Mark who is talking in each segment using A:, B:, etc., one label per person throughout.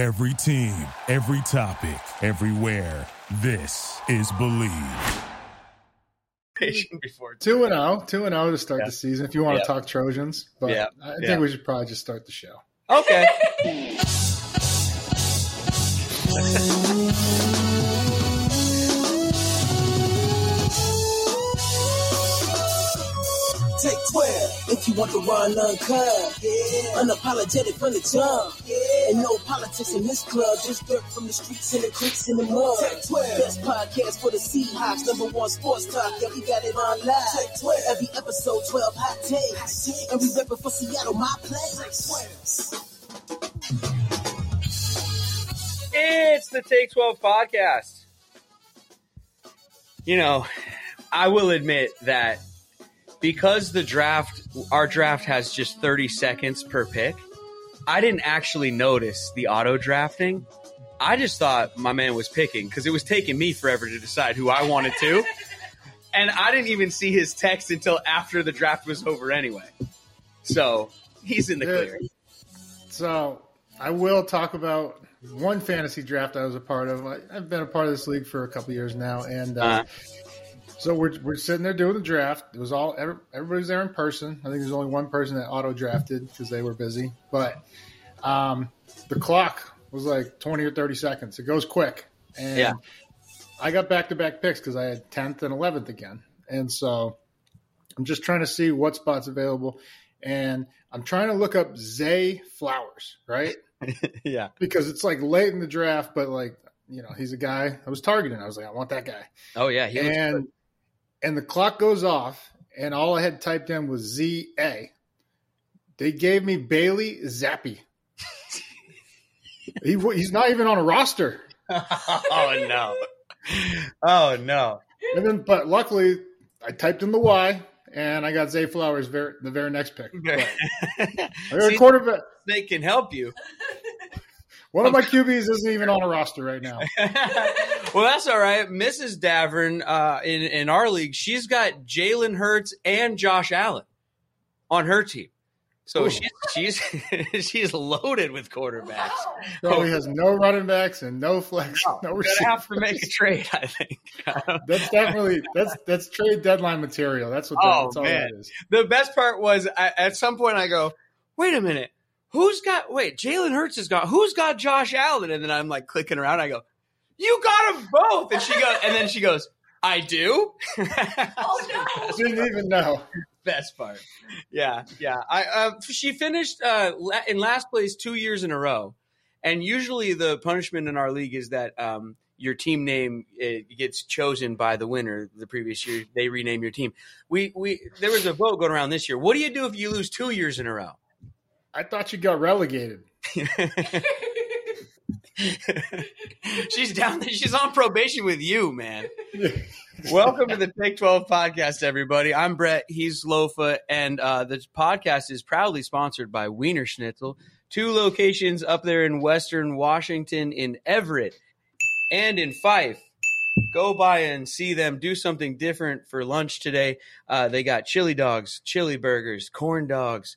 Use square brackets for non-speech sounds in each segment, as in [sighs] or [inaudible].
A: Every team, every topic, everywhere. This is Believe.
B: before
C: Two and zero, two and zero to start
B: Yeah.
C: the season. If you want
B: Yeah.
C: to talk Trojans, but
B: Yeah.
C: I
B: Yeah.
C: think we should probably just start the show.
B: Okay. [laughs]
D: Take 12 if you want to run uncut. Yeah. Unapologetic from the jump. Yeah. And no politics in this club, just dirt from the streets and the creeks in the mud. Take 12. Best podcast for the Seahawks, number one sports talk. Yeah, we got it on live. Take 12. Every episode, 12 hot takes. And we reppin' for Seattle, my place.
B: It's the Take 12 podcast. You know, I will admit that because the draft, our draft has just 30 seconds per pick, I didn't actually notice the auto drafting. I just thought my man was picking because it was taking me forever to decide who I wanted to. [laughs] and I didn't even see his text until after the draft was over anyway. So he's in the clear.
C: So I will talk about one fantasy draft I was a part of. I, I've been a part of this league for a couple years now, and uh,
B: Uh-huh.
C: So we're we're sitting there doing the draft. It was all everybody's there in person. I think there's only one person that auto drafted because they were busy, but um, the clock was like 20 or 30 seconds. It goes quick, and
B: Yeah.
C: I got back to back picks because I had 10th and 11th again, and so I'm just trying to see what spots available, and I'm trying to look up Zay Flowers, right? [laughs]
B: yeah.
C: because it's like late in the draft, but like you know he's a guy I was targeting. I was like, I want that guy,
B: Oh, yeah.
C: And and the clock goes off, and all I had typed in was Z A. They gave me Bailey Zappe. he he's not even on a roster, [laughs]
B: oh no. Oh no.
C: and then but luckily I typed in the Y. And I got Zay Flowers very, the very next pick. [laughs] But I a
B: See,
C: quarterback.
B: they can help you. [laughs]
C: One of my QBs isn't even on a roster right now. [laughs]
B: well, that's all right. Mrs. Davern uh, in in our league, she's got Jalen Hurts and Josh Allen on her team. So
C: Ooh.
B: she's she's [laughs] she's loaded with quarterbacks. [laughs]
C: So he has no running backs and no flex, no
B: We're gonna have to make a trade, I think.
C: That's definitely that's that's trade deadline material. That's what that,
B: Oh,
C: that's all
B: man.
C: that is.
B: the best part was I, at some point I go, wait a minute, who's got wait Jalen Hurts has got who's got Josh Allen, and then I'm like clicking around. I go, you got them both, and she goes, and then she goes, I do. [laughs]
E: Oh, no.
C: Didn't even know.
B: best part. Yeah, yeah. I uh, she finished uh, in last place two years in a row, and usually the punishment in our league is that um, your team name uh, gets chosen by the winner. The previous year, they rename your team. We we there was a vote going around this year. What do you do if you lose two years in a row?
C: I thought you got relegated. [laughs]
B: she's down. there. She's on probation with you, man. [laughs] Welcome to the Take 12 podcast, everybody. I'm Brett. He's Lofa, and uh, the podcast is proudly sponsored by Wienerschnitzel. Two locations up there in Western Washington, in Everett, and in Fife. Go by and see them. Do something different for lunch today. Uh, they got chili dogs, chili burgers, corn dogs,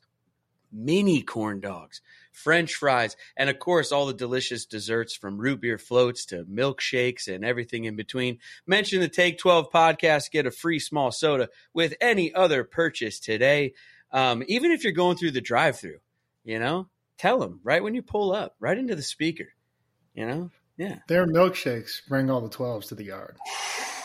B: mini corn dogs, French fries, and of course, all the delicious desserts from root beer floats to milkshakes and everything in between. Mention the Take 12 podcast, get a free small soda with any other purchase today. Um, even if you're going through the drive through, you know, tell them right when you pull up, right into the speaker, you know? Yeah.
C: Their milkshakes bring all the twelves to the yard. [sighs] [laughs]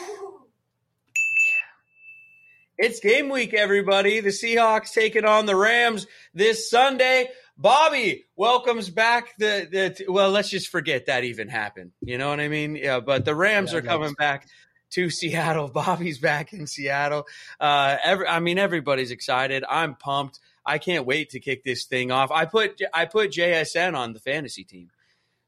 B: It's game week, everybody. The Seahawks taking on the Rams this Sunday. Bobby welcomes back the, the well, let's just forget that even happened. You know what I mean? Yeah, but the Rams
C: Yeah,
B: are coming back to Seattle. [laughs] Bobby's back in Seattle. Uh, every, I mean, everybody's excited. I'm pumped. I can't wait to kick this thing off. I put I put JSN on the fantasy team.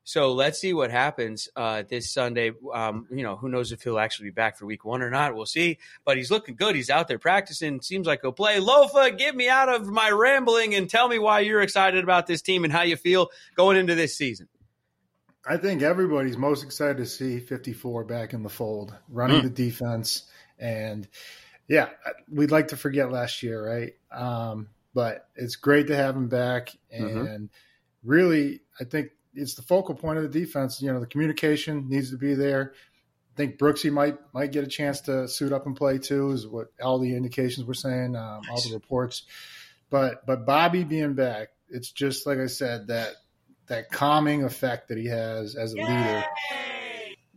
B: So let's see what happens uh, this Sunday. Um, you know, who knows if he'll actually be back for week one or not. We'll see. But he's looking good. He's out there practicing. Seems like he'll play. Lofa, get me out of my rambling and tell me why you're excited about this team and how you feel going into this season.
C: I think everybody's most excited to see 54 back in the fold, running
B: Mm.
C: the defense. And yeah, we'd like to forget last year, right? Um, but it's great to have him back. And
B: Mhm.
C: really, I think it's the focal point of the defense. You know, the communication needs to be there. I think Brooksy might might get a chance to suit up and play too, is what all the indications were saying, um, all the reports. But but Bobby being back, it's just like I said that that calming effect that he has as a Yay! leader.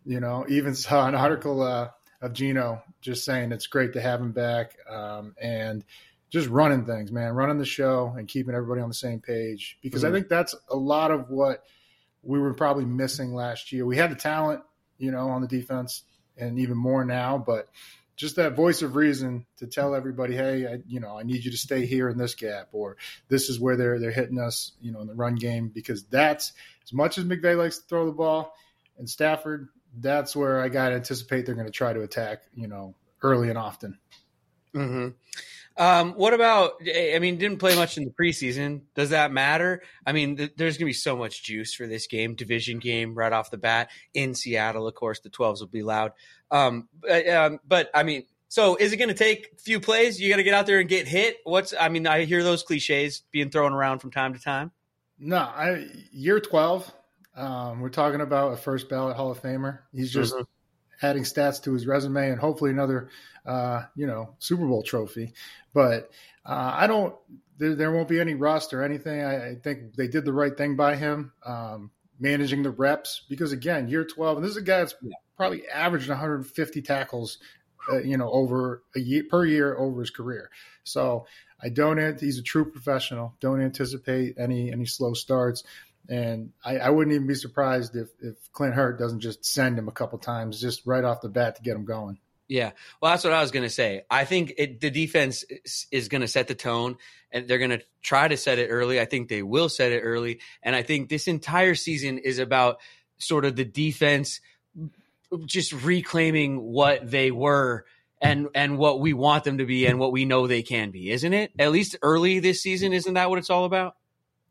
C: You know, even saw an article uh, of Geno just saying it's great to have him back um, and just running things, man, running the show and keeping everybody on the same page. Because mm-hmm. I think that's a lot of what we were probably missing last year. We had the talent, you know, on the defense, and even more now, but just that voice of reason to tell everybody, hey, I, you know, I need you to stay here in this gap, or this is where they're they're hitting us, you know, in the run game, because that's as much as McVay likes to throw the ball, and Stafford, that's where I got to anticipate they're going to try to attack, you know, early and often.
B: Mm-hmm. Um, what about? I mean, didn't play much in the preseason. Does that matter? I mean, th- there's going to be so much juice for this game, division game right off the bat in Seattle. Of course, the 12s will be loud. Um, but, um, but I mean, so is it going to take a few plays? You got to get out there and get hit. What's? I mean, I hear those cliches being thrown around from time to time.
C: No, I year 12. Um, we're talking about a first ballot Hall of Famer. He's just mm-hmm. Adding stats to his resume and hopefully another, uh, you know, Super Bowl trophy. But uh, I don't. There, there, won't be any rust or anything. I, I, think they did the right thing by him, um, managing the reps. Because again, year twelve, and this is a guy that's probably averaged 150 tackles, uh, you know, over a year per year over his career. So I don't. He's a true professional. Don't anticipate any any slow starts. And I, I, wouldn't even be surprised if, if Clint Hurtt doesn't just send him a couple times just right off the bat to get him going.
B: Yeah, well, that's what I was going to say. I think it, the defense is, is going to set the tone, and they're going to try to set it early. I think they will set it early, and I think this entire season is about sort of the defense just reclaiming what they were and and what we want them to be and what we know they can be, isn't it? At least early this season, isn't that what it's all about?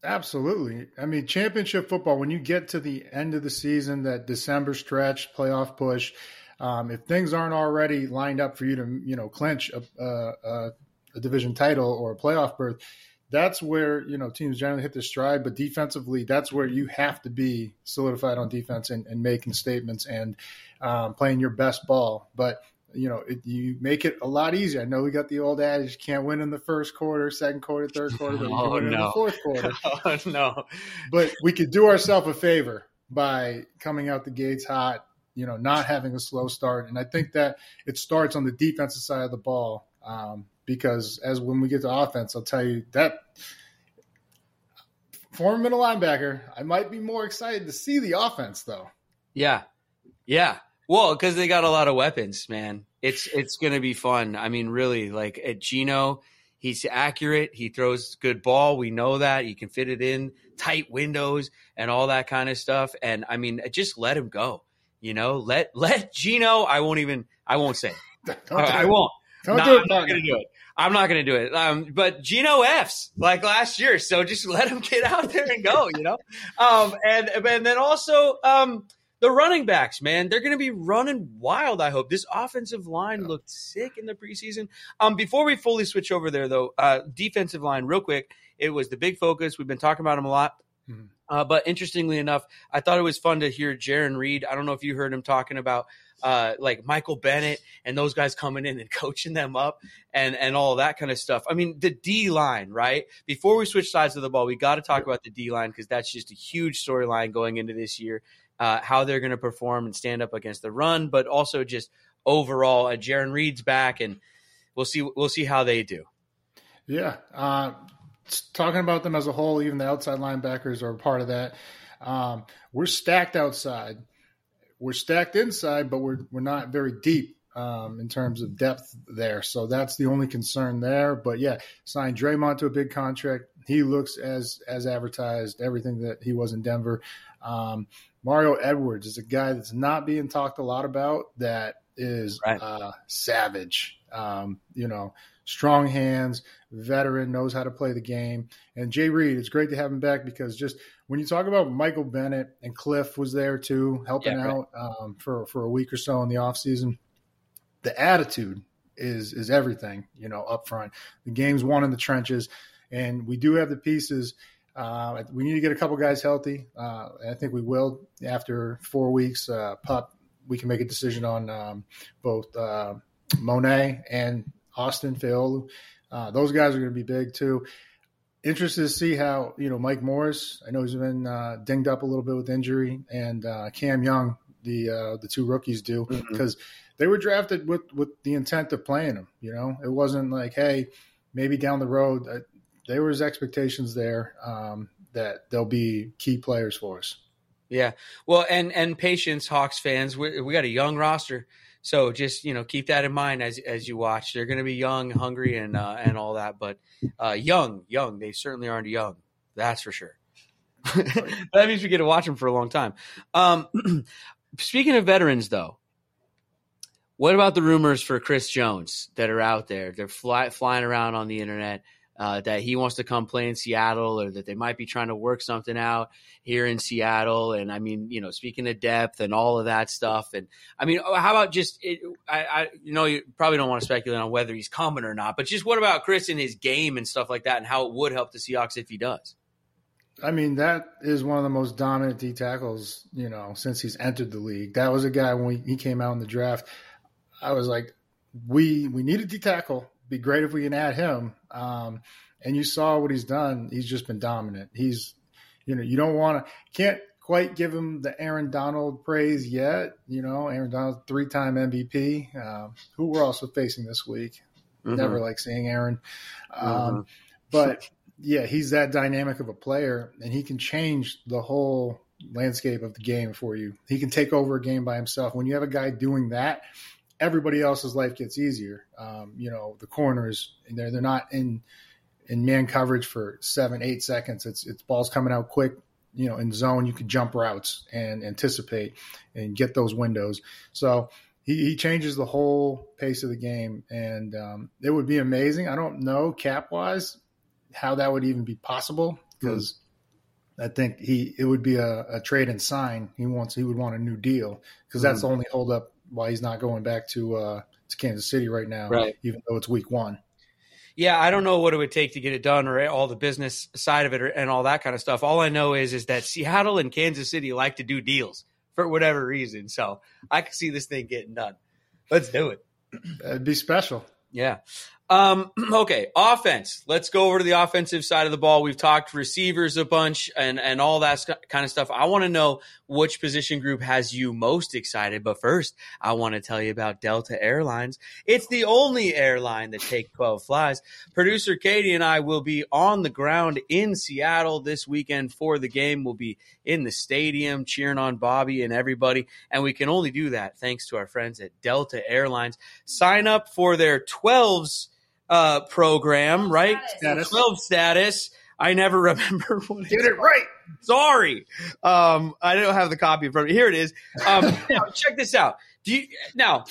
C: Absolutely. I mean, championship football. When you get to the end of the season, that December stretch, playoff push um, if things aren't already lined up for you to, you know, clinch a, a, a division title or a playoff berth, that's where you know teams generally hit their stride. But defensively, that's where you have to be solidified on defense and, and making statements and um, playing your best ball. But you know, it, you make it a lot easier. I know we got the old adage: you can't win in the first quarter, second quarter, third [laughs] quarter, but you oh, can win no. in the fourth quarter. [laughs]
B: oh no!
C: But we could do ourselves a favor by coming out the gates hot, you know, not having a slow start. And I think that it starts on the defensive side of the ball um, because as when we get to offense, I'll tell you that former middle linebacker, I might be more excited to see the offense though.
B: Yeah, yeah. Well, because they got a lot of weapons, man. It's it's going to be fun. I mean, really, like at Geno, he's accurate. He throws good ball. We know that he can fit it in tight windows and all that kind of stuff. And I mean, just let him go. You know, let let Geno. I won't even. I won't say. [laughs] I, I, won't. Don't no, do it. I'm not going to do it. I'm not going to do it. Um, but Geno F's like last year, so just [laughs] let him get out there and go. You know, um, and and then also um, the running backs, man, they're going to be running wild. I hope this offensive line looked sick in the preseason. Um, before we fully switch over there, though, uh, defensive line, real quick, it was the big focus. We've been talking about them a lot. Mm-hmm. Uh, but interestingly enough, I thought it was fun to hear Jarran Reed. I don't know if you heard him talking about uh, like Michael Bennett and those guys coming in and [laughs] coaching them up and and all that kind of stuff. I mean, the D line, right? Before we switch sides of the ball, we got to talk about the D line because that's just a huge storyline going into this year. Uh, how they're going to perform and stand up against the run, but also just overall, uh, Jarran Reed's back, and we'll see we'll see how they do.
C: Yeah, uh, talking about them as a whole, even the outside linebackers are part of that. Um, we're stacked outside. We're stacked inside, but we're we're not very deep um, in terms of depth there. So that's the only concern there. But yeah, signed Dre'Mont to a big contract. He looks as as advertised. Everything that he was in Denver. Um, Mario Edwards is a guy that's not being talked a lot about. That is right. uh, savage. Um, you know, strong hands, veteran, knows how to play the game. And Jay Reed, it's great to have him back because just when you talk about Michael Bennett and Cliff was there too, helping yeah, out um, for for a week or so in the offseason, the attitude is is everything, you know, up front. The game's won in the trenches, and we do have the pieces Uh, we need to get a couple guys healthy. Uh, I think we will after four weeks. Uh, pup, we can make a decision on um, both uh, Mone and Austin Faoliu. Uh, those guys are going to be big too. Interested to see how you know Mike Morris. I know he's been uh, dinged up a little bit with injury, and Cam Young, the the two rookies, do because. Mm-hmm they were drafted with with the intent of playing them. You know, it wasn't like, hey, maybe down the road. There was expectations there um, that they'll be key players for us.
B: Yeah, well, and and patience, Hawks fans. We, we got a young roster, so just you know keep that in mind as as you watch. They're going to be young, hungry, and uh, and all that, but uh, young, young. They certainly aren't young. That's for sure. [laughs] that means we get to watch them for a long time. Um, [clears throat] speaking of veterans, though, what about the rumors for Chris Jones that are out there? They're fly, flying around on the internet uh, that he wants to come play in Seattle or that they might be trying to work something out here in Seattle. And I mean, you know, speaking of depth and all of that stuff. And I mean, how about just, it, I, I, you know, you probably don't want to speculate on whether he's coming or not, but just what about Chris and his game and stuff like that and how it would help the Seahawks if he does?
C: I mean, that is one of the most dominant D tackles, you know, since he's entered the league. That was a guy when he came out in the draft. I was like, we we need a D tackle. Be great if we can add him. Um, and you saw what he's done. He's just been dominant. He's, you know, you don't want to can't quite give him the Aaron Donald praise yet. You know, Aaron Donald, three time MVP. Um, who we're also facing this week. Mm-hmm. Never like seeing Aaron. Um, mm-hmm. But yeah, he's that dynamic of a player, and he can change the whole landscape of the game for you. He can take over a game by himself. When you have a guy doing that, everybody else's life gets easier. Um, you know, the corners, they're they're not in in man coverage for seven, eight seconds. It's it's balls coming out quick. You know, in zone, you can jump routes and anticipate and get those windows. So he, he changes the whole pace of the game, and um, it would be amazing. I don't know cap wise how that would even be possible because. Mm. I think he it would be a, a, trade and sign. He wants he would want a new deal because that's mm. the only holdup why he's not going back to uh, to Kansas City right now,
B: right?
C: Even though it's week one.
B: Yeah, I don't know what it would take to get it done or all the business side of it or, and all that kind of stuff. All I know is is that Seattle and Kansas City like to do deals for whatever reason. So I can see this thing getting done. Let's do it.
C: It'd be special.
B: Yeah. Um, [clears throat] okay, offense. Let's go over to the offensive side of the ball. We've talked receivers a bunch and, and all that kind of stuff. I want to know which position group has you most excited. But first, I want to tell you about Delta Airlines. It's the only airline that takes 12 flies. Producer Katie and I will be on the ground in Seattle this weekend for the game. We'll be in the stadium cheering on Bobby and everybody. And we can only do that thanks to our friends at Delta Airlines. Sign up for their 12s uh, program, right?
C: Status.
B: 12 status. I never [laughs] remember what
C: Get it right.
B: Sorry. Um, I don't have the copy in front of me. Here it is. Um, [laughs] now, check this out. Do you, now,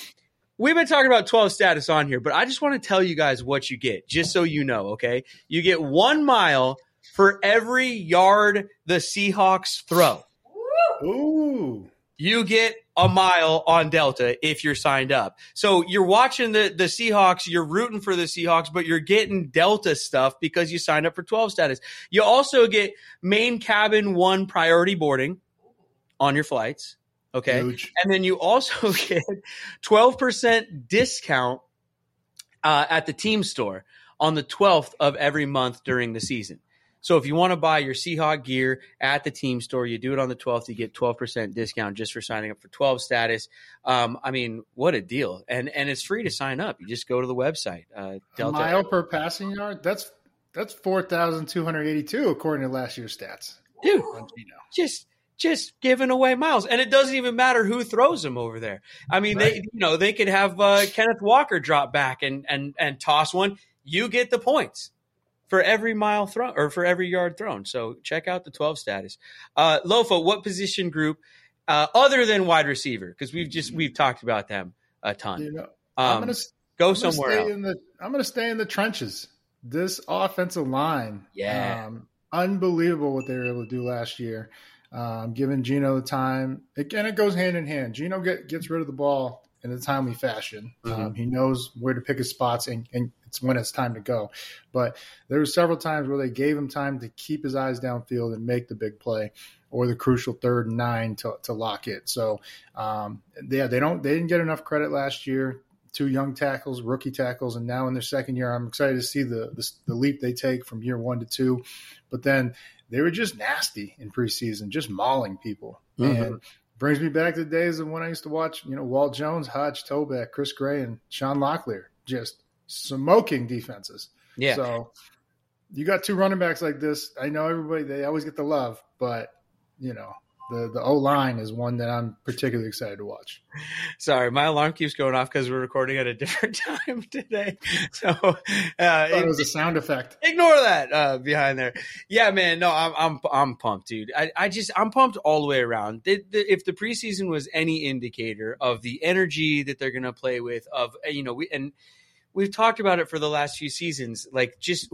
B: we've been talking about 12 status on here, but I just want to tell you guys what you get, just so you know, okay? You get one mile for every yard the Seahawks throw.
C: Ooh
B: you get a mile on Delta if you're signed up. So you're watching the, the Seahawks, you're rooting for the Seahawks, but you're getting Delta stuff because you signed up for 12 status. You also get main cabin one priority boarding on your flights. Okay. Huge. And then you also [laughs] get 12% discount uh, at the team store on the 12th of every month during the season. So if you want to buy your Seahawk gear at the team store, you do it on the 12th. You get 12% discount just for signing up for 12 status. Um, I mean, what a deal. And and it's free to sign up. You just go to the website. Uh,
C: Delta. A mile per passing yard? That's that's 4,282 according to last year's stats.
B: Dude, just just giving away miles, and it doesn't even matter who throws them over there. I mean, right. they you know they could have uh, Kenneth Walker drop back and and and toss one. You get the points for every mile thrown or for every yard thrown. So check out the 12 status. Uh, Lofa, what position group uh, other than wide receiver? Because we've just we've talked about them a ton. You know, um, I'm gonna go I'm somewhere
C: else. The, I'm going to stay in the trenches. This offensive line,
B: yeah, um,
C: unbelievable what they were able to do last year. Um, giving Geno the time, again, it goes hand in hand. Geno get, gets rid of the ball in a timely fashion. Mm-hmm. Um, he knows where to pick his spots, and, and it's when it's time to go. But there were several times where they gave him time to keep his eyes downfield and make the big play or the crucial third and nine to, to lock it. So, um, yeah, they don't they didn't get enough credit last year. Two young tackles, rookie tackles, and now in their second year, I'm excited to see the, the the leap they take from year one to two. But then they were just nasty in preseason, just mauling people. Mm-hmm. And brings me back to the days of when I used to watch, you know, Walt Jones, Hutch Tobeck, Chris Gray, and Sean Locklear, just smoking defenses.
B: Yeah.
C: So you got two running backs like this. I know everybody they always get the love, but you know, the the O line is one that I'm particularly excited to watch. [laughs]
B: Sorry, my alarm keeps going off because we're recording at a different [laughs] time today. So uh,
C: it, was a sound effect.
B: Ignore that uh, behind there. Yeah, man. No, I'm I'm I'm pumped, dude. I, I just I'm pumped all the way around. The, the, if the preseason was any indicator of the energy that they're going to play with, of you know, we and we've talked about it for the last few seasons like just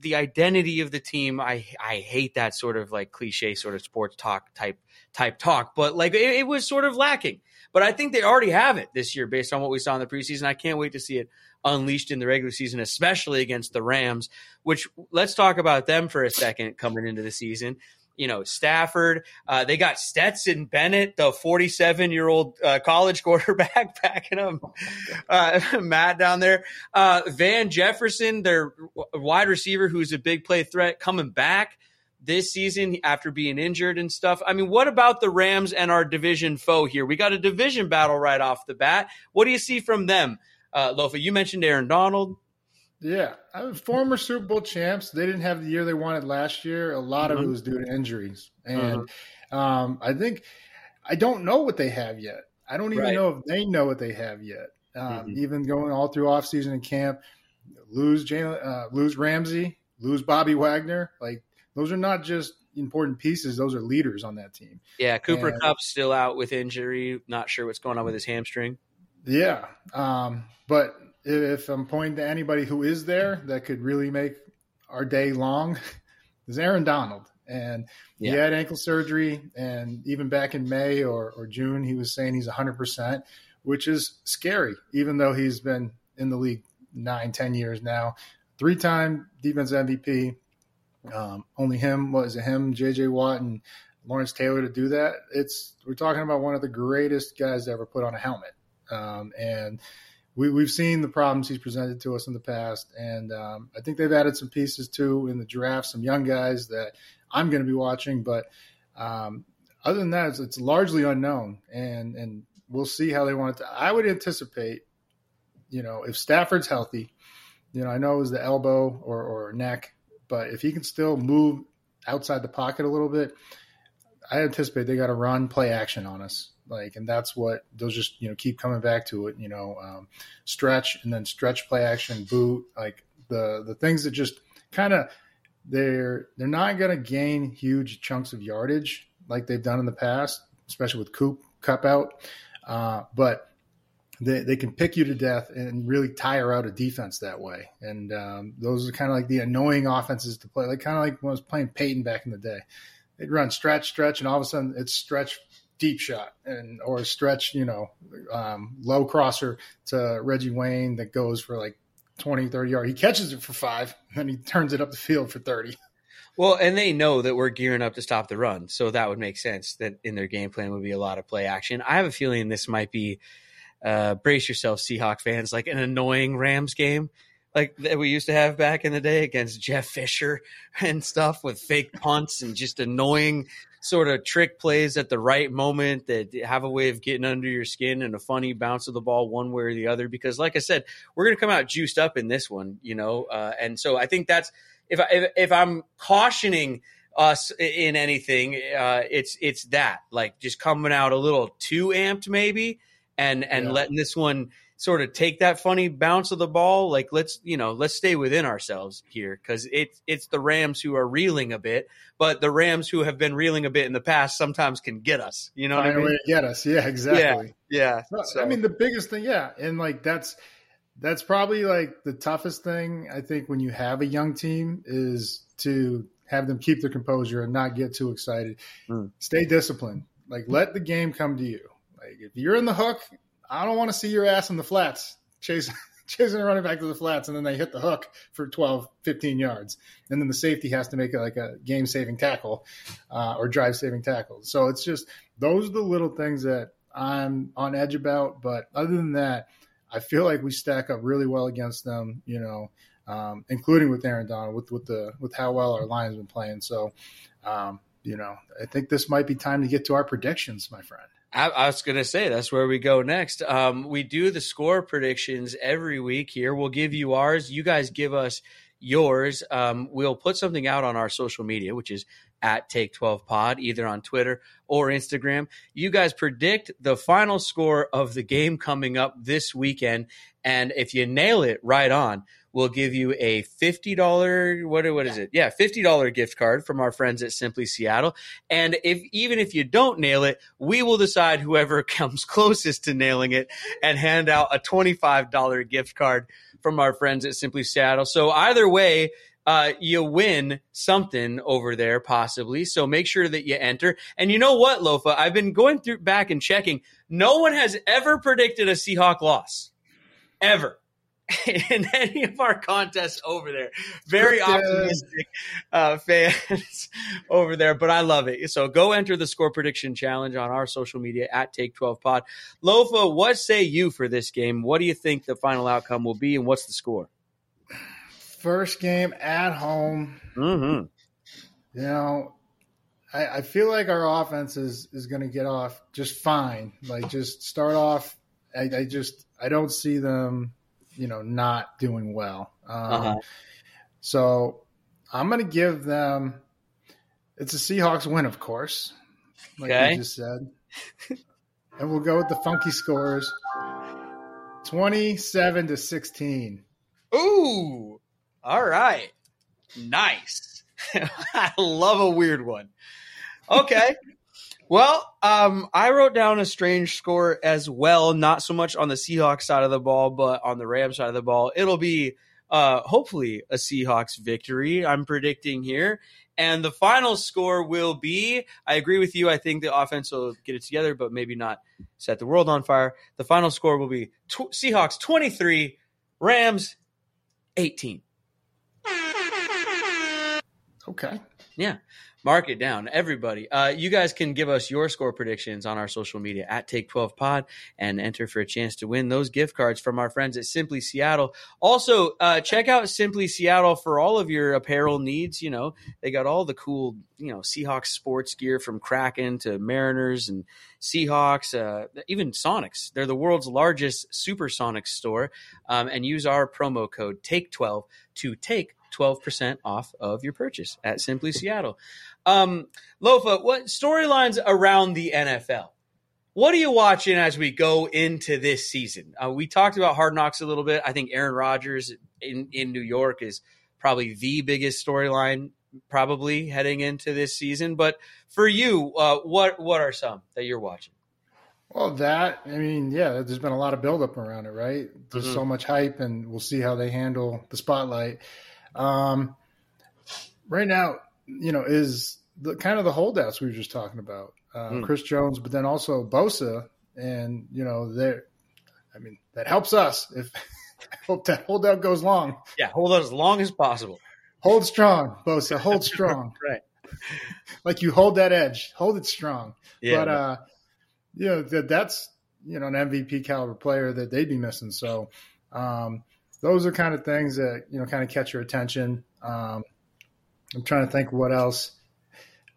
B: the identity of the team. I i hate that sort of like cliche sort of sports talk type type talk but like it, it, was sort of lacking. But i think they already have it this year based on what we saw in the preseason. I can't wait to see it unleashed in the regular season especially against the rams which let's talk about them for a second coming into the season you know Stafford. Uh, they got Stetson Bennett, the 47 year old uh, college [laughs] quarterback, [laughs] backing him. Uh, [laughs] Matt down there. Uh, Van Jefferson, their wide receiver, who's a big play threat, coming back this season after being injured and stuff. I mean, what about the Rams and our division foe here? We got a division battle right off the bat. What do you see from them? Uh, Lofa, you mentioned Aaron Donald.
C: Yeah, former Super Bowl champs. They didn't have the year they wanted last year. A lot mm-hmm. of it mm-hmm. was due to injuries, and mm-hmm. um, I think I don't know what they have yet. I don't even right. know if they know what they have yet. Um, mm-hmm. Even going all through off season and camp, lose Jalen, uh, lose Ramsey, lose Bobby Wagner. Like those are not just important pieces; those are leaders on that team.
B: Yeah, Cooper and, Kupp's still out with injury. Not sure what's going on with his hamstring.
C: Yeah, um, but if I'm pointing to anybody who is there that could really make our day long, [laughs] is Aaron Donald. And yeah. he had ankle surgery, and even back in May or, or June, he was saying he's 100%, which is scary, even though he's been in the league nine, ten years now. Three time defense MVP. Um, only him was it him, JJ Watt, and Lawrence Taylor to do that. It's we're talking about one of the greatest guys to ever put on a helmet. Um, and we, we've seen the problems he's presented to us in the past, and um, I think they've added some pieces too in the draft, some young guys that I'm going to be watching. But um, other than that, it's, it's, largely unknown, and and we'll see how they want it. To, I would anticipate, you know, if Stafford's healthy, you know, I know it was the elbow or, or neck, but if he can still move outside the pocket a little bit, I anticipate they got to run play action on us like, and that's what they'll just you know keep coming back to it. You know, um, stretch and then stretch play action boot, like the the things that just kind of they're they're not going to gain huge chunks of yardage like they've done in the past, especially with Coop Kupp out, uh, but. They, they can pick you to death and really tire out a defense that way. And um, those are kind of like the annoying offenses to play. Like kind of like when I was playing Peyton back in the day. They'd run stretch, stretch, and all of a sudden it's stretch deep shot and or a stretch, you know, um, low crosser to Reggie Wayne that goes for like 20, 30 yards. He catches it for five, then he turns it up the field for 30.
B: Well, and they know that we're gearing up to stop the run. So that would make sense that in their game plan would be a lot of play action. I have a feeling this might be, uh, brace yourself, Seahawk fans, like an annoying Rams game like that we used to have back in the day against Jeff Fisher and stuff with fake punts and just annoying sort of trick plays at the right moment that have a way of getting under your skin and a funny bounce of the ball one way or the other. Because, like I said, we're going to come out juiced up in this one, you know. Uh, and so I think that's if I, if, if I'm cautioning us in anything, uh, it's it's that like just coming out a little too amped maybe, and and yeah. letting this one sort of take that funny bounce of the ball. Like let's you know let's stay within ourselves here because it's it's the Rams who are reeling a bit, but the Rams who have been reeling a bit in the past sometimes can get us. You know,
C: Find
B: what I
C: mean? get us. Yeah, exactly.
B: Yeah,
C: yeah. So. I mean, the biggest thing, yeah, and like that's that's probably like the toughest thing I think when you have a young team is to have them keep their composure and not get too excited. Mm. Stay disciplined. Like let the game come to you. Like if you're in the hook I don't want to see your ass in the flats [laughs] chasing chasing the running back to the flats, and then they hit the hook for 12, 15 yards. And then the safety has to make it like a game saving tackle uh, or drive saving tackle. So it's just those are the little things that I'm on edge about. But other than that, I feel like we stack up really well against them, you know, um, including with Aaron Donald, with, with the with how well our line's been playing. So, um, you know, I think this might be time to get to our predictions, my friend.
B: I, I was going to say that's where we go next. Um, we do the score predictions every week here. We'll give you ours. You guys give us yours. Um, we'll put something out on our social media, which is at Take 12 Pod, either on Twitter or Instagram. You guys predict the final score of the game coming up this weekend. And if you nail it right on, we'll give you a $50 what what is it? Yeah, $50 gift card from our friends at Simply Seattle. And if even if you don't nail it, we will decide whoever [laughs] comes closest to nailing it and hand out a $25 gift card from our friends at Simply Seattle. So either way, uh, you win something over there possibly. So make sure that you enter. And you know what, Lofa? I've been going through back and checking. No one has ever predicted a Seahawk loss. Ever. [laughs] in any of our contests over there. Very optimistic uh, fans [laughs] over there, but I love it. So go enter the score prediction challenge on our social media at Take 12 Pod. Lofa, what say you for this game? What do you think the final outcome will be, and what's the score?
C: First game at home.
B: Mm-hmm.
C: You know, I, I feel like our offense is is going to get off just fine. Like just start off. I, I just I don't see them you know not doing well. Um, uh-huh. So I'm going to give them. It's a Seahawks win, of course, like okay. you just said, and we'll go with the funky scores: twenty-seven to sixteen.
B: Ooh, all right, nice. [laughs] I love a weird one. Okay. [laughs] Well, um, I wrote down a strange score as well, not so much on the Seahawks side of the ball, but on the Rams side of the ball. It'll be uh, hopefully a Seahawks victory, I'm predicting here. And the final score will be I agree with you. I think the offense will get it together, but maybe not set the world on fire. The final score will be tw- Seahawks 23, Rams 18.
C: Okay.
B: Yeah. Mark it down, everybody. Uh, you guys can give us your score predictions on our social media at Take 12 Pod and enter for a chance to win those gift cards from our friends at Simply Seattle. Also, uh, check out Simply Seattle for all of your apparel needs. You know, they got all the cool, you know, Seahawks sports gear from Kraken to Mariners and Seahawks, uh, even Sonics. They're the world's largest Supersonics store. Um, and use our promo code Take 12 to take 12% off of your purchase at Simply Seattle. Um, Lofa, what storylines around the NFL? What are you watching as we go into this season? Uh, we talked about Hard Knocks a little bit. I think Aaron Rodgers in, in New York is probably the biggest storyline probably heading into this season. But for you, uh, what what are some that you're watching?
C: Well, that I mean, yeah, there's been a lot of buildup around it, right? There's mm-hmm. so much hype, and we'll see how they handle the spotlight. Um, right now, you know, is the kind of the holdouts we were just talking about, uh, mm. Chris Jones, but then also Bosa, and you know, there. I mean, that helps us if [laughs] I hope that holdout goes long.
B: Yeah, hold out as long as possible.
C: Hold strong, Bosa. [laughs] Hold strong.
B: right.
C: Like you hold that edge. Hold it strong. Yeah. But uh, you know that that's you know an MVP caliber player that they'd be missing. So um, those are kind of things that you know kind of catch your attention. Um, I'm trying to think what else.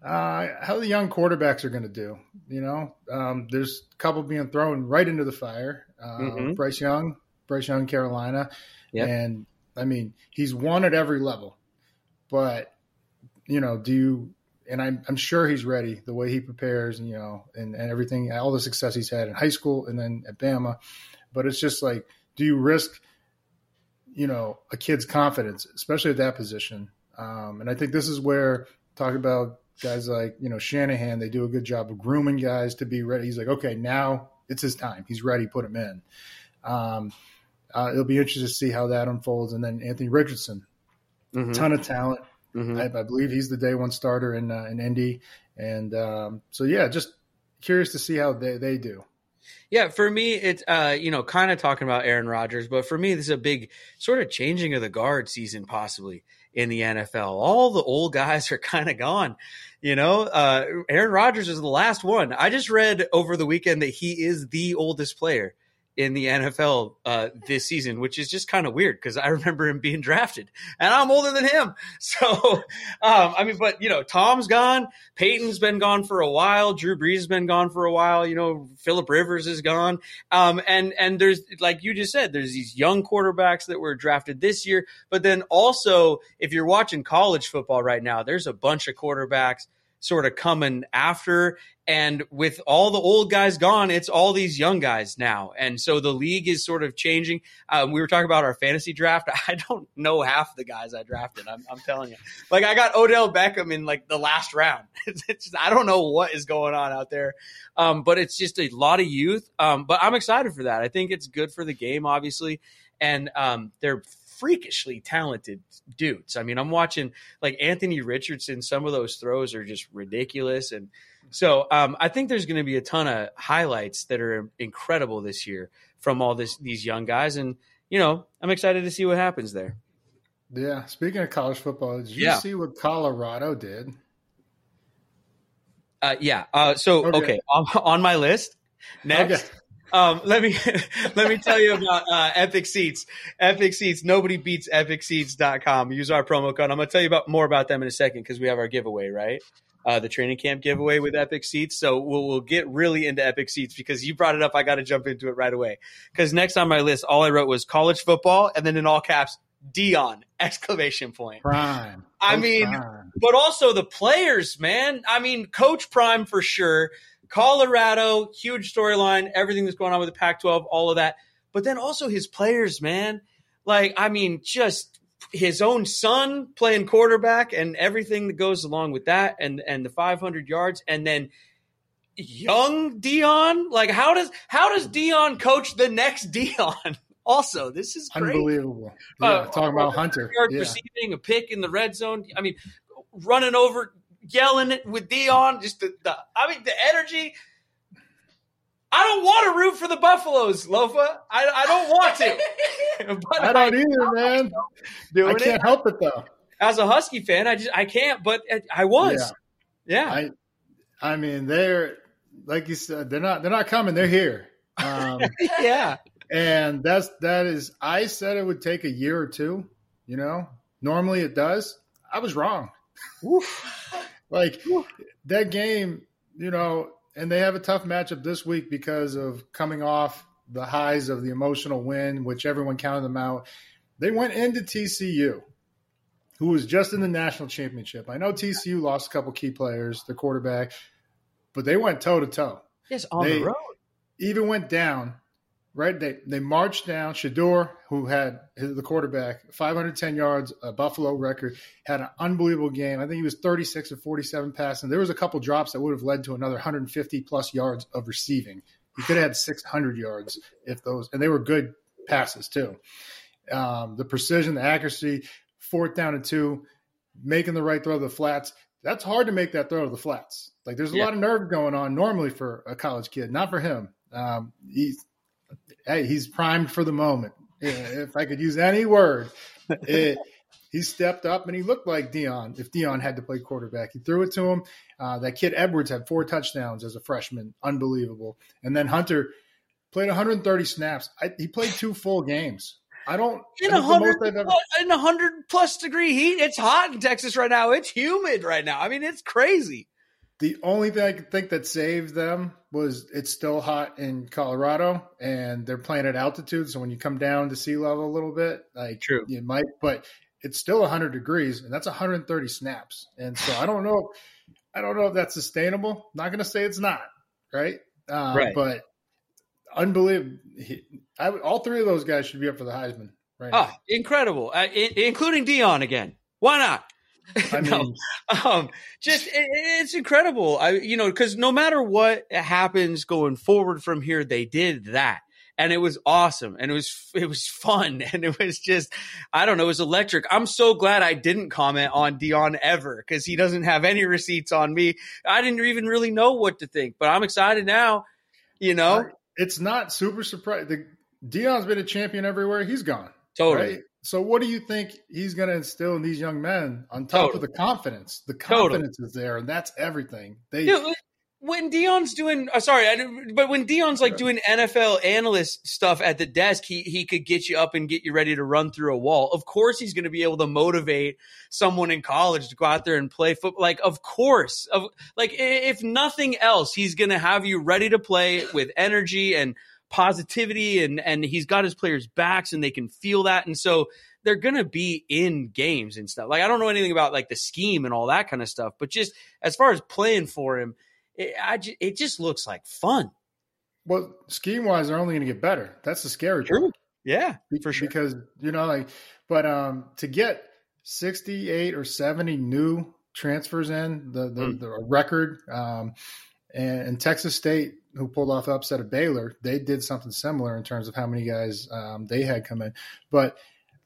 C: Uh, how the young quarterbacks are going to do. You know, um, there's a couple being thrown right into the fire. Uh, mm-hmm. Bryce Young, Bryce Young, Carolina, yep. and I mean he's won at every level. But you know, do you? And I'm, I'm sure he's ready. The way he prepares, and you know, and, and everything, all the success he's had in high school and then at Bama. But it's just like, do you risk you know a kid's confidence, especially at that position. Um, and I think this is where talking about guys like you know Shanahan. They do a good job of grooming guys to be ready. He's like, okay, now it's his time. He's ready. Put him in. Um, uh, it'll be interesting to see how that unfolds. And then Anthony Richardson, mm-hmm. ton of talent. Mm-hmm. I, I, believe he's the day one starter in uh, in Indy. And um, so yeah, just curious to see how they, they do.
B: Yeah, for me, it's uh, you know, kind of talking about Aaron Rodgers, but for me, this is a big sort of changing of the guard season, possibly in the NFL. All the old guys [laughs] are kind of gone. You know, uh, Aaron Rodgers is the last one. I just read over the weekend that he is the oldest player in the NFL uh, this season, which is just kind of weird because I remember him being drafted and I'm older than him. [laughs] So, um, I mean, but you know, Tom's gone, Peyton's been gone for a while, Drew Brees has been gone for a while, you know, Philip Rivers is gone. Um, and, and there's, like you just said, there's these young quarterbacks that were drafted this year. But then also, if you're watching college football right now, there's a bunch of quarterbacks sort of coming after. And with all the old guys gone, it's all these young guys now. And so the league is sort of changing. Um, we were talking about our fantasy draft. [laughs] I don't know half the guys I drafted. I'm, I'm telling you. Like I got Odell Beckham in like the last round. [laughs] It's, just, I don't know what is going on out there. Um, but it's just a lot of youth. Um, but I'm excited for that. I think it's good for the game, obviously. And um, they're freakishly talented dudes. I mean, I'm watching like Anthony Richardson. Some of those throws are just ridiculous, and so um, I think there's going to be a ton of highlights that are incredible this year from all this these young guys, and you know, I'm excited to see what happens there.
C: Yeah. Speaking of college football, did you yeah. see what Colorado did?
B: Uh, yeah. Uh, so okay, okay on, on, my list next. Okay. Um, let me [laughs] let me tell you about uh, Epic Seats. Epic Seats. Nobody beats EpicSeats.com. Use our promo code. I'm going to tell you about more about them in a second because we have our giveaway, right? Uh, the training camp giveaway with Epic Seats. So we'll, we'll get really into Epic Seats because you brought it up. I got to jump into it right away. Because next on my list, all I wrote was college football, and then in all caps, Deion exclamation point.
C: Prime. Coach
B: I mean,
C: Prime.
B: but also the players, man. I mean, Coach Prime for sure. Colorado, huge storyline, everything that's going on with the Pac 12, all of that. But then also his players, man. Like, I mean, just his own son playing quarterback and everything that goes along with that and and the 500 yards and then young Deion like how does how does Deion coach the next [laughs] Deion also this is
C: great. unbelievable yeah uh, talking about Hunter
B: yeah. receiving a pick in the red zone I mean running over yelling it with Deion. Just the, the I mean, the energy. I don't want to root for the Buffaloes, Lofa. I, I don't want
C: to. [laughs] but I don't I, either, man. I can't it. help it though.
B: As a Husky fan, I just I can't. But I was. Yeah.
C: yeah. I I mean, they're like you said, they're not they're not coming. They're here. Um, [laughs]
B: yeah.
C: And that's that is. I said it would take a year or two. You know, normally it does. I was wrong. [laughs] Like that game, you know, and they have a tough matchup this week because of coming off the highs of the emotional win, which everyone counted them out. They went into TCU, who was just in the national championship. I know TCU lost a couple key players, the quarterback, but they went toe to toe.
B: Yes, on they the road.
C: Even went down right? They they marched down. Shedeur, who had the quarterback, 510 yards, a Buffalo record, had an unbelievable game. I think he was 36 of 47 passing. There was a couple drops that would have led to another 150 plus yards of receiving. He could have had 600 yards if those, and they were good passes too. Um, the precision, the accuracy, fourth down and two, making the right throw to the flats. That's hard to make that throw to the flats. Like there's a yeah. lot of nerve going on normally for a college kid, not for him. Um, he's hey, he's primed for the moment. If I could use any word, it, he stepped up and he looked like Deion. If Deion had to play quarterback, he threw it to him. Uh, that kid Edwards had four touchdowns as a freshman, unbelievable. And then Hunter played 130 snaps. I, he played two full games. I don't
B: in a hundred in a hundred plus degree heat. It's hot in Texas right now. It's humid right now. I mean, it's crazy.
C: The only thing I could think that saved them was it's still hot in Colorado and they're playing at altitude. So when you come down to sea level a little bit, like
B: True.
C: you might, but it's still 100 degrees and that's 130 snaps. And so I don't know, I don't know if that's sustainable. not going to say it's not, right? Uh, right. But unbelievable. I, all three of those guys should be up for the Heisman. Right.
B: Ah, incredible, uh, in, including Deion again. Why not? I [laughs] mean, no, um, just it, it's incredible. I, you know, because no matter what happens going forward from here, they did that, and it was awesome, and it was it was fun, [laughs] and it was just, I don't know, it was electric. I'm so glad I didn't comment on Deion ever because he doesn't have any receipts on me. I didn't even really know what to think, but I'm excited now. You know,
C: it's not super surprising. Deion's been a champion everywhere he's gone.
B: Totally.
C: Right? So what do you think he's going to instill in these young men on top
B: Totally.
C: of the confidence? The
B: Totally.
C: confidence is there, and that's everything. They
B: Dude, when Deion's doing, uh, sorry, I, didn't- but when Deion's like doing NFL analyst stuff at the desk, he he could get you up and get you ready to run through a wall. Of course, he's going to be able to motivate someone in college to go out there and play football. Like, of course, of like if nothing else, he's going to have you ready to play with energy and positivity, and and he's got his players' backs, and they can feel that, and so they're going to be in games and stuff. Like, I don't know anything about like the scheme and all that kind of stuff, but just as far as playing for him it, I ju- it just looks like fun.
C: well, scheme wise, they're only going to get better. That's the scary part.
B: Yeah,
C: Be-
B: for sure.
C: Because you know, like, but um, to get sixty-eight or seventy new transfers in the the,
B: Mm.
C: the record, um, and, and Texas State, who pulled off the upset of Baylor, they did something similar in terms of how many guys um, they had come in. But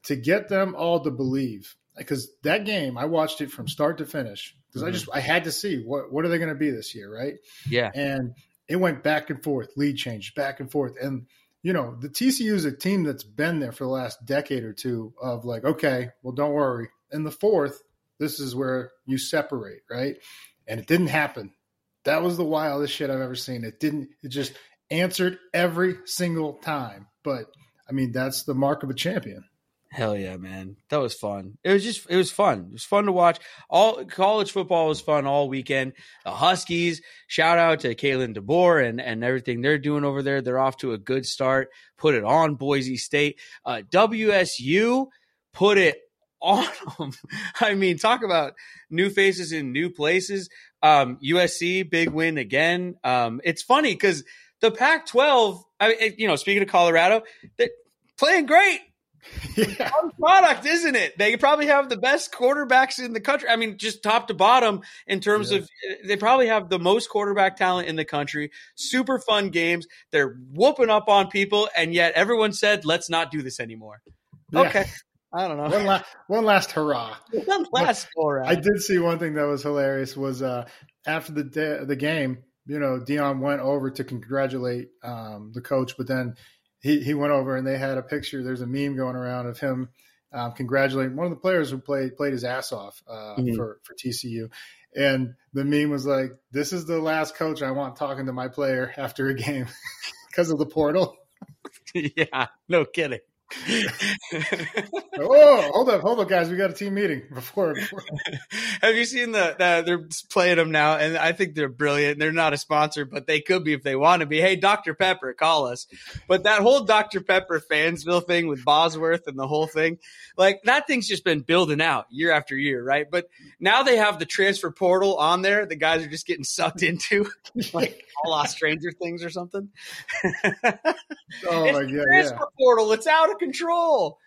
C: to get them all to believe, because that game, I watched it from start to finish because I
B: Mhm.
C: just I had to see what what are they going to be this year, right?
B: Yeah,
C: and it went back and forth, lead change, back and forth. And, you know, the TCU is a team that's been there for the last decade or two of like, okay, well, don't worry. In the fourth, this is where you separate, right? And it didn't happen. That was the wildest shit I've ever seen. It didn't, it just answered every single time. But I mean, that's the mark of a champion.
B: hell yeah, man, that was fun. It was just it was fun. It was fun to watch. All college football was fun all weekend. The Huskies, shout out to Kalen DeBoer and and everything they're doing over there. They're off to a good start. Put it on Boise State. Uh, WSU put it on [laughs] them. I mean, talk about new faces in new places. Um, USC big win again. Um, it's funny because the Pac-12. I mean, you know, speaking of Colorado, they're playing great [laughs]
C: yeah.
B: product, isn't it? They probably have the best quarterbacks in the country. I mean, just top to bottom in terms
C: Yeah.
B: of they probably have the most quarterback talent in the country. Super fun games. They're whooping up on people, and yet everyone said, "Let's not do this anymore."
C: Yeah.
B: Okay, I don't know.
C: One, la- one last hurrah. [laughs]
B: One last around.
C: I did see one thing that was hilarious was uh, after the the game, you know, Deion went over to congratulate um, the coach, but then he, he went over and they had a picture. There's a meme going around of him um, congratulating one of the players who played played his ass off uh,
B: Mhm.
C: for for TCU, and the meme was like, "This is the last coach I want talking to my player after a game [laughs] because of the portal." [laughs]
B: yeah, no kidding. [laughs]
C: oh, hold up, hold up, guys, we got a team meeting before. before. [laughs]
B: Have you seen the, the they're playing them now, and I think they're brilliant. They're not a sponsor, but they could be if they want to be. Hey, Dr. Pepper, call us. But that whole Dr. Pepper Fansville thing with Bosworth and the whole thing, like that thing's just been building out year after year, right? But now they have the transfer portal on there. The guys are just getting sucked into [laughs] like all lost Stranger Things or something.
C: Oh my god,
B: transfer
C: yeah.
B: portal. It's out of control.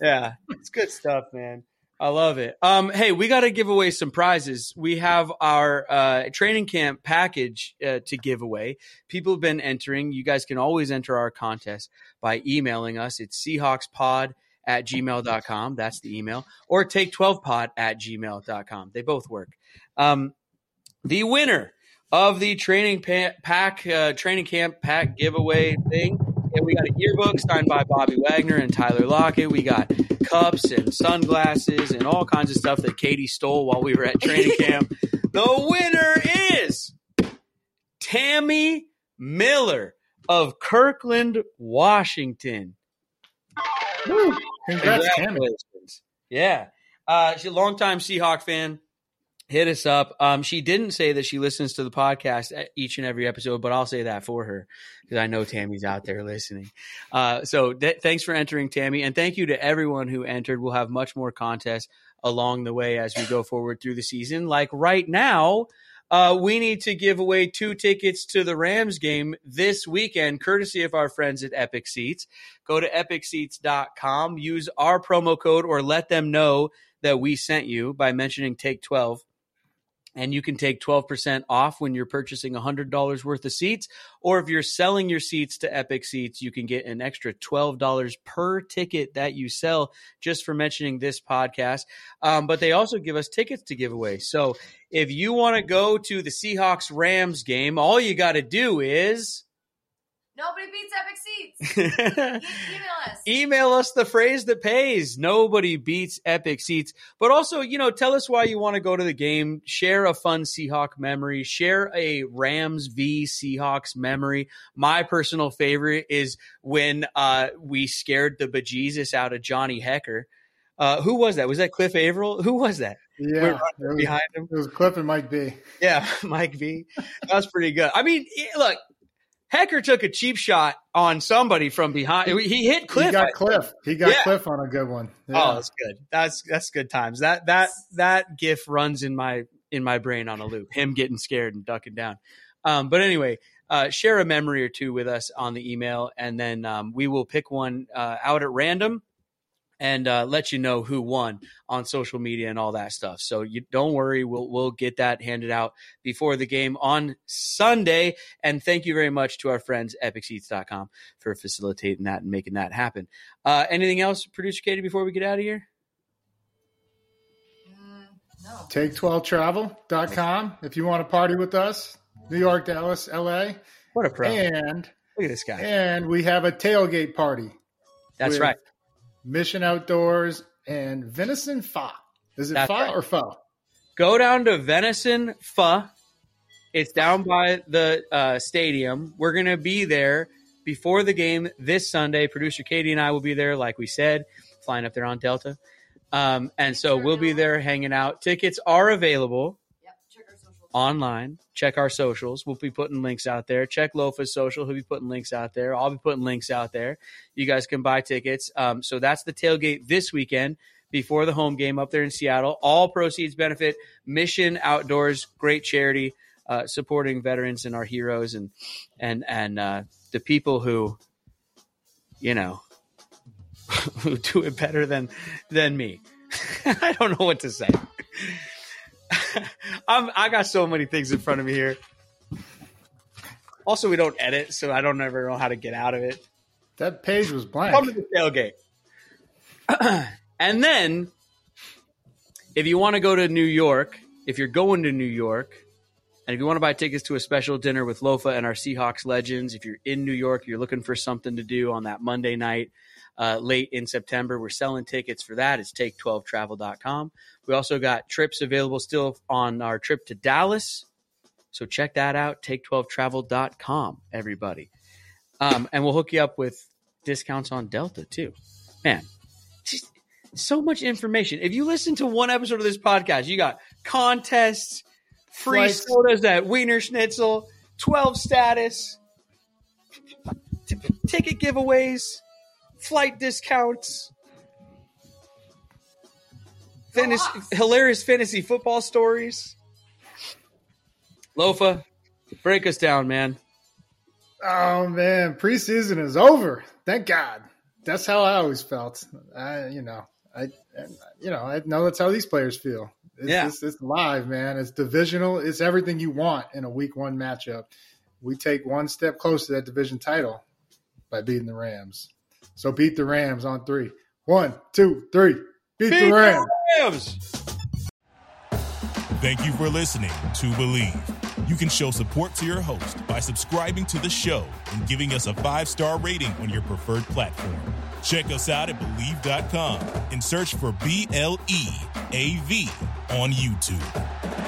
B: Yeah, it's good stuff, man. I love it. Um, hey, we got to give away some prizes. We have our uh, training camp package uh, to give away. People have been entering. You guys can always enter our contest by emailing us. It's Seahawkspod at gmail.com. That's the email. Or take 12pod at gmail.com. They both work. Um, the winner of the training pa- pack, uh, training camp pack giveaway thing. And we got a yearbook signed by Bobby Wagner and Tyler Lockett. We got cups and sunglasses and all kinds of stuff that Katie stole while we were at training [laughs] camp. The winner is Tammy Miller of Kirkland, Washington.
C: Congrats, Tammy.
B: Congratulations. Yeah. Uh, she's a longtime Seahawk fan. Hit us up. Um, she didn't say that she listens to the podcast each and every episode, but I'll say that for her because I know Tammy's out there listening. Uh, so th- thanks for entering, Tammy, and thank you to everyone who entered. We'll have much more contests along the way as we go forward through the season. Like right now, uh, we need to give away two tickets to the Rams game this weekend, courtesy of our friends at Epic Seats. Go to epicseats.com, use our promo code, or let them know that we sent you by mentioning Take 12 and you can take 12% off when you're purchasing $100 worth of seats. Or if you're selling your seats to Epic Seats, you can get an extra $12 per ticket that you sell just for mentioning this podcast. Um, but they also give us tickets to give away. So if you want to go to the Seahawks Rams game, all you got to do is
E: Nobody beats Epic Seats. [laughs] E- email us.
B: Email us the phrase that pays. Nobody beats Epic Seats. But also, you know, tell us why you want to go to the game. Share a fun Seahawk memory. Share a Rams v Seahawks memory. My personal favorite is when uh, we scared the bejesus out of Johnny Hekker. Uh, who was that? Was that Cliff Avril? Who was that?
C: Yeah, it was,
B: behind him.
C: It was Cliff and Mike B.
B: Yeah, [laughs] Mike V. That was pretty good. I mean, look, Hekker took a cheap shot on somebody from behind. He hit Cliff.
C: He got Cliff. He got
B: Yeah.
C: Cliff on a good one.
B: Oh, that's good. That's that's good times. That that that gif runs in my in my brain on a loop. Him getting scared and ducking down. Um, but anyway, uh, share a memory or two with us on the email, and then um, we will pick one uh, out at random and uh, let you know who won on social media and all that stuff. So you don't worry, we'll we'll get that handed out before the game on Sunday. And thank you very much to our friends EpicSeats.com for facilitating that and making that happen. Uh, anything else, producer Katie, before we get out of here?
E: Mm, no.
C: Take12travel.com if you want to party with us. New York, Dallas, LA.
B: What a pro!
C: And
B: Look at this guy.
C: and we have a tailgate party.
B: That's
C: with
B: right.
C: Mission Outdoors and Venison Fa. Is it
B: That's
C: Fa
B: right.
C: or Fa?
B: Go down to Venison Pho. It's down by the uh, stadium. We're going to be there before the game this Sunday. Producer Katie and I will be there, like we said, flying up there on Delta. Um, and so we'll be there hanging out. Tickets are available
E: Yep. Check our socials.
B: Online. Check our socials. We'll be putting links out there. Check Lofa's social. He'll be putting links out there. I'll be putting links out there. You guys can buy tickets. Um, so that's the tailgate this weekend before the home game up there in Seattle. All proceeds benefit Mission Outdoors, great charity, uh, supporting veterans and our heroes and and and uh, the people who, you know, [laughs] who do it better than than me. [laughs] I don't know what to say. [laughs] I'm, I got so many things in front of me here. Also, we don't edit, so I don't ever know how to get out of it.
C: That page was blank.
B: Come to the tailgate. [clears throat] and then, if you want to go to New York, if you're going to New York, and if you want to buy tickets to a special dinner with Lofa and our Seahawks legends, if you're in New York, you're looking for something to do on that Monday night uh, late in September, we're selling tickets for that. It's take12travel.com. We also got trips available still on our trip to Dallas. So check that out, take12travel.com, everybody. Um, and we'll hook you up with discounts on Delta too. Man, just so much information. If you listen to one episode of this podcast, you got contests, free
C: Flights.
B: sodas at Wienerschnitzel, 12 status, t- ticket giveaways, flight discounts, fantasy, hilarious fantasy football stories. Lofa, break us down, man.
C: Oh man, preseason is over. Thank God. That's how I always felt. I, you know, I, you know, I know that's how these players feel. It's,
B: Yeah.
C: it's, it's live, man. It's divisional. It's everything you want in a week one matchup. We take one step closer to that division title by beating the Rams. So beat the Rams on three. One, two, three. Beat,
B: Beat
C: the Rams.
B: Rams.
A: Thank you for listening to Bleav. You can show support to your host by subscribing to the show and giving us a five star rating on your preferred platform. Check us out at Bleav.com and search for B L E A V on YouTube.